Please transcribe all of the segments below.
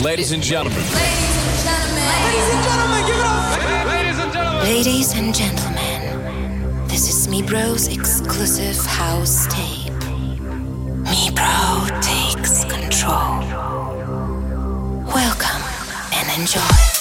Ladies and gentlemen. Ladies and gentlemen. give it up. Ladies and gentlemen. Ladies and gentlemen, this is Mibro's exclusive house tape. Mibro takes control. Welcome and enjoy.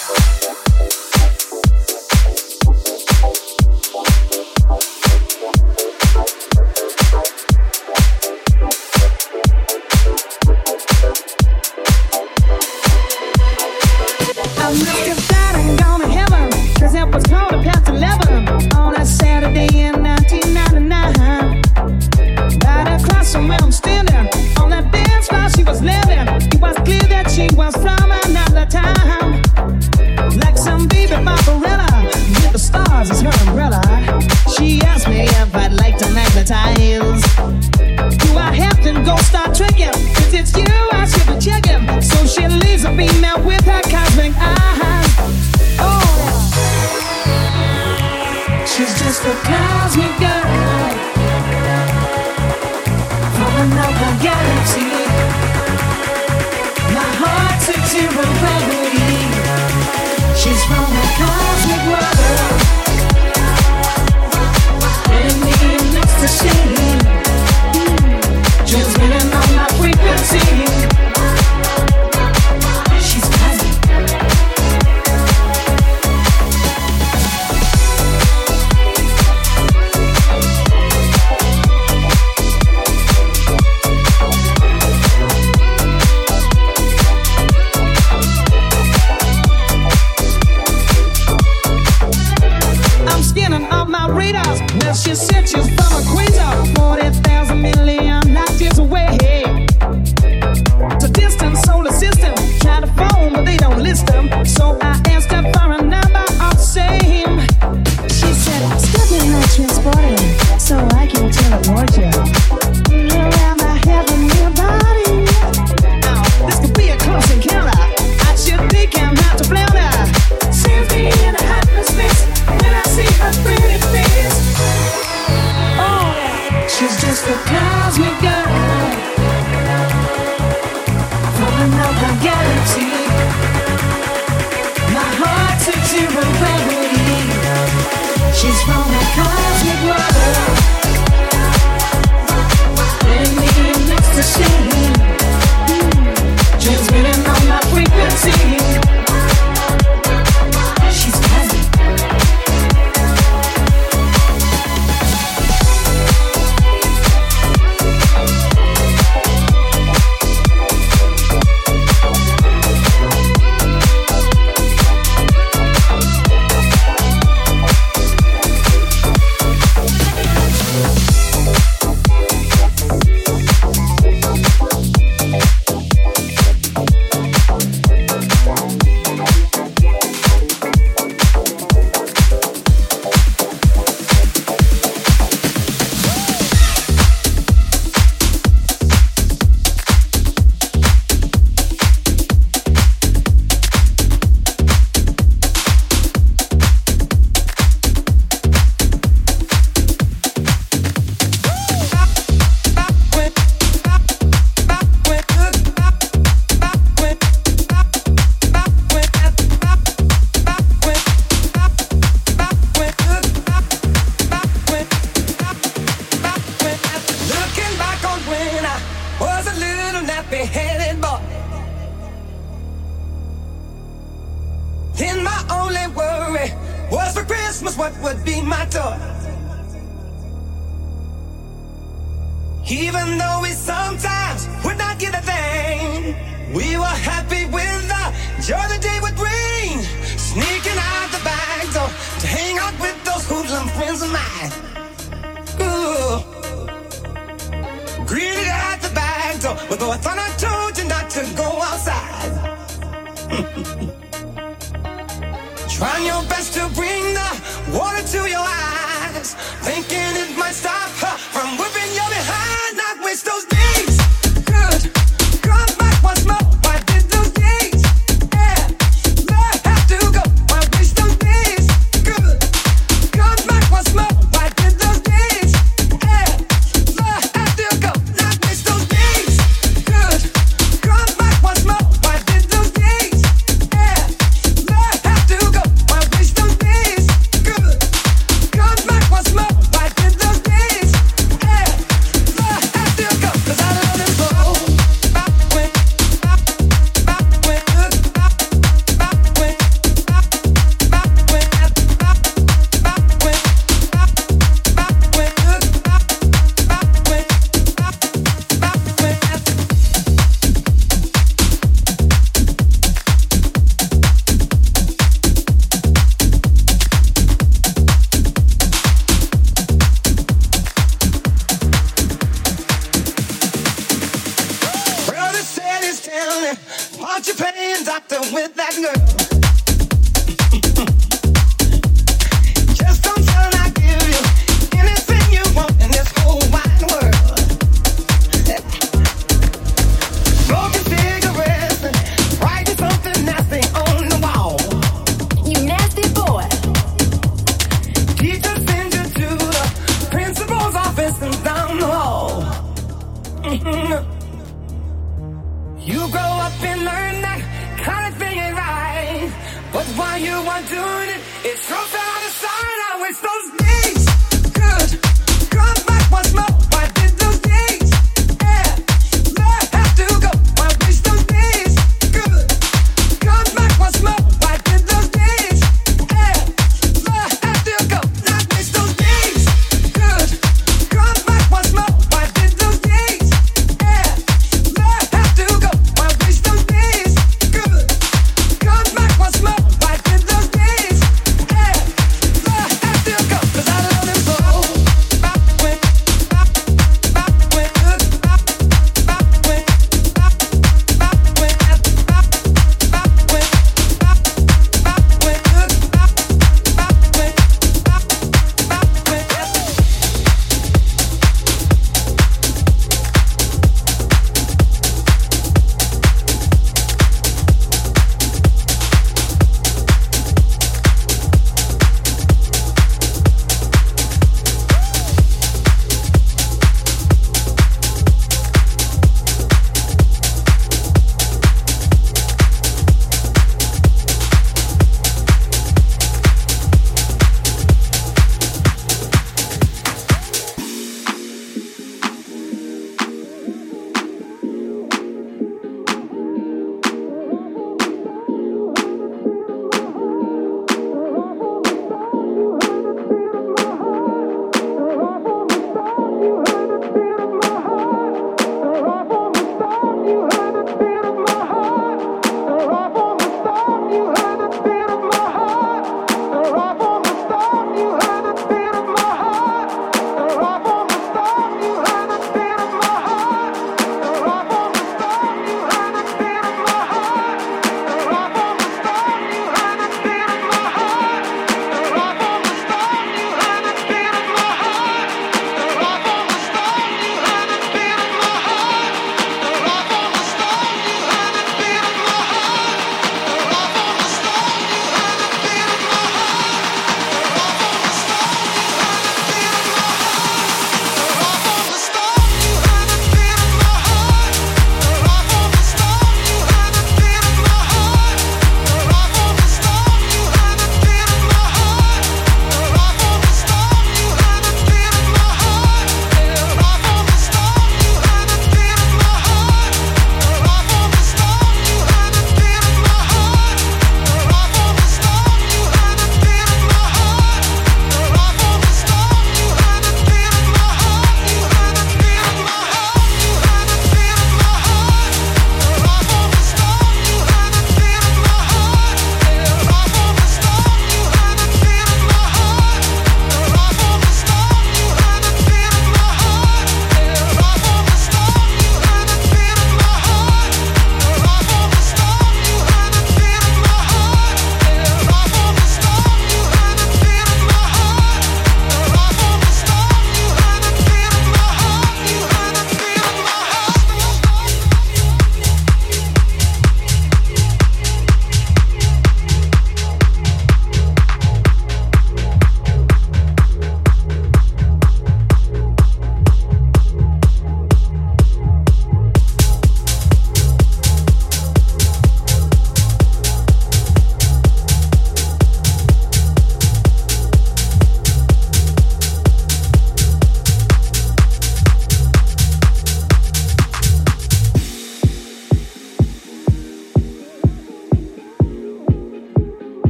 cosmic girl from another galaxy. My heart takes you.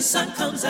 Sun comes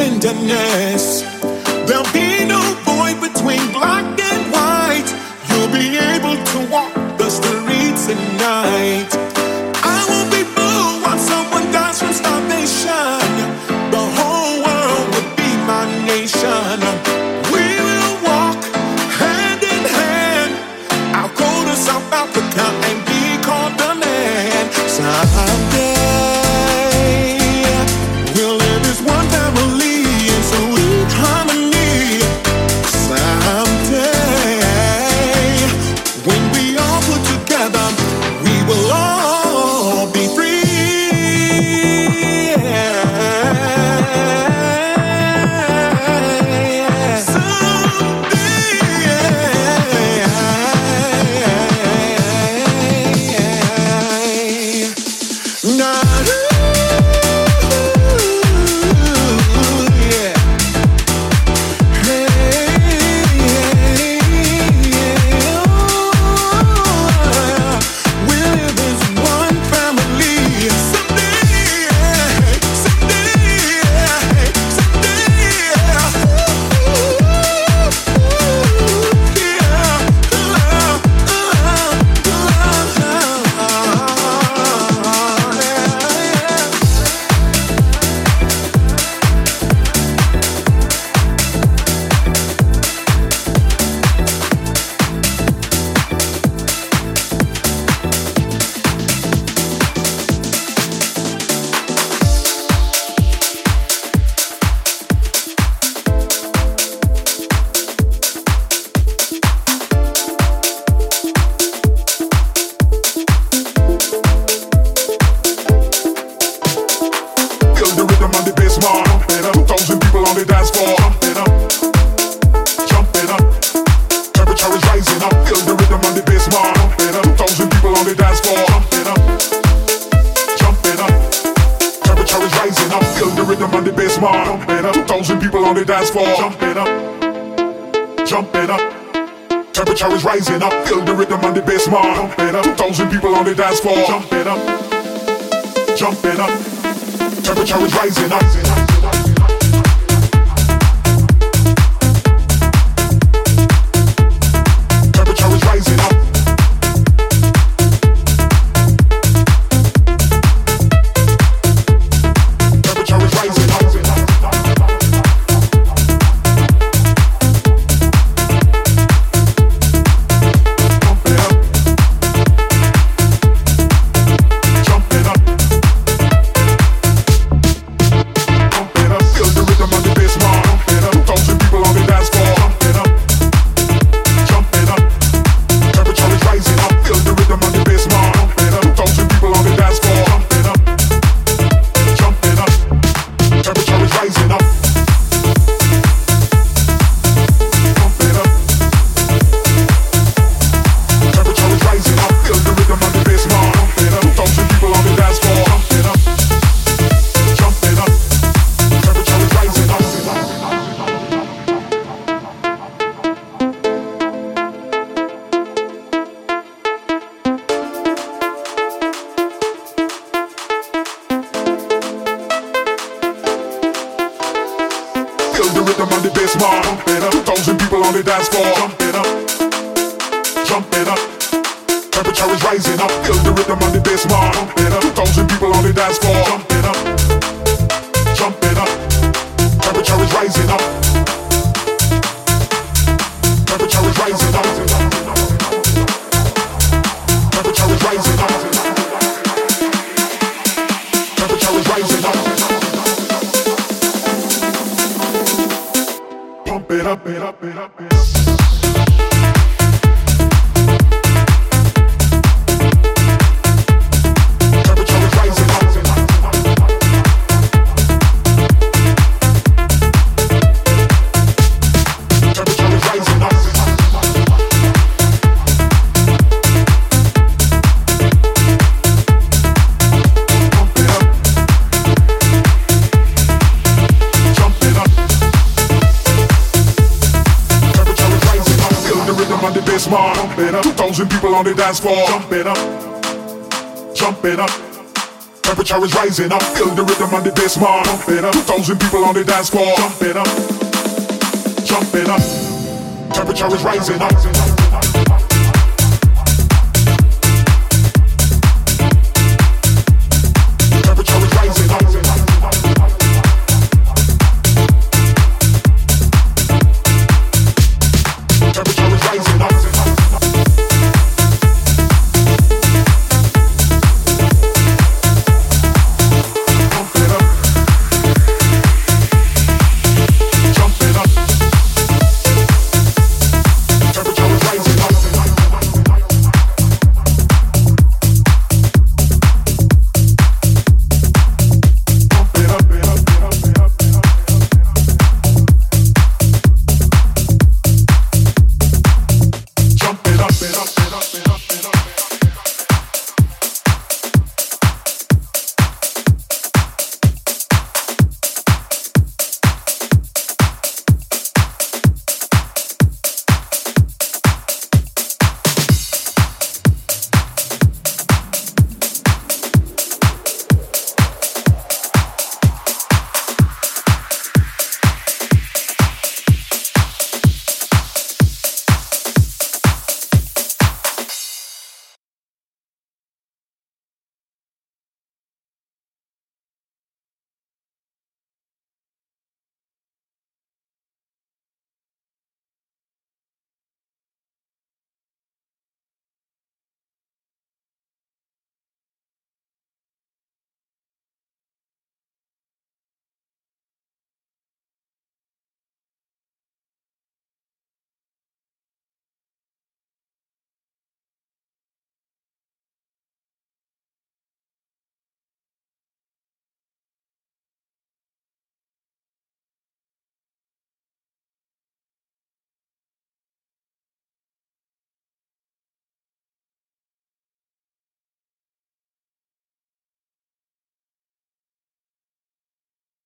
tenderness. dance bar. Jump it up. 2,000 people on the dance floor. Jump it up. Jump it up. Temperature is rising up.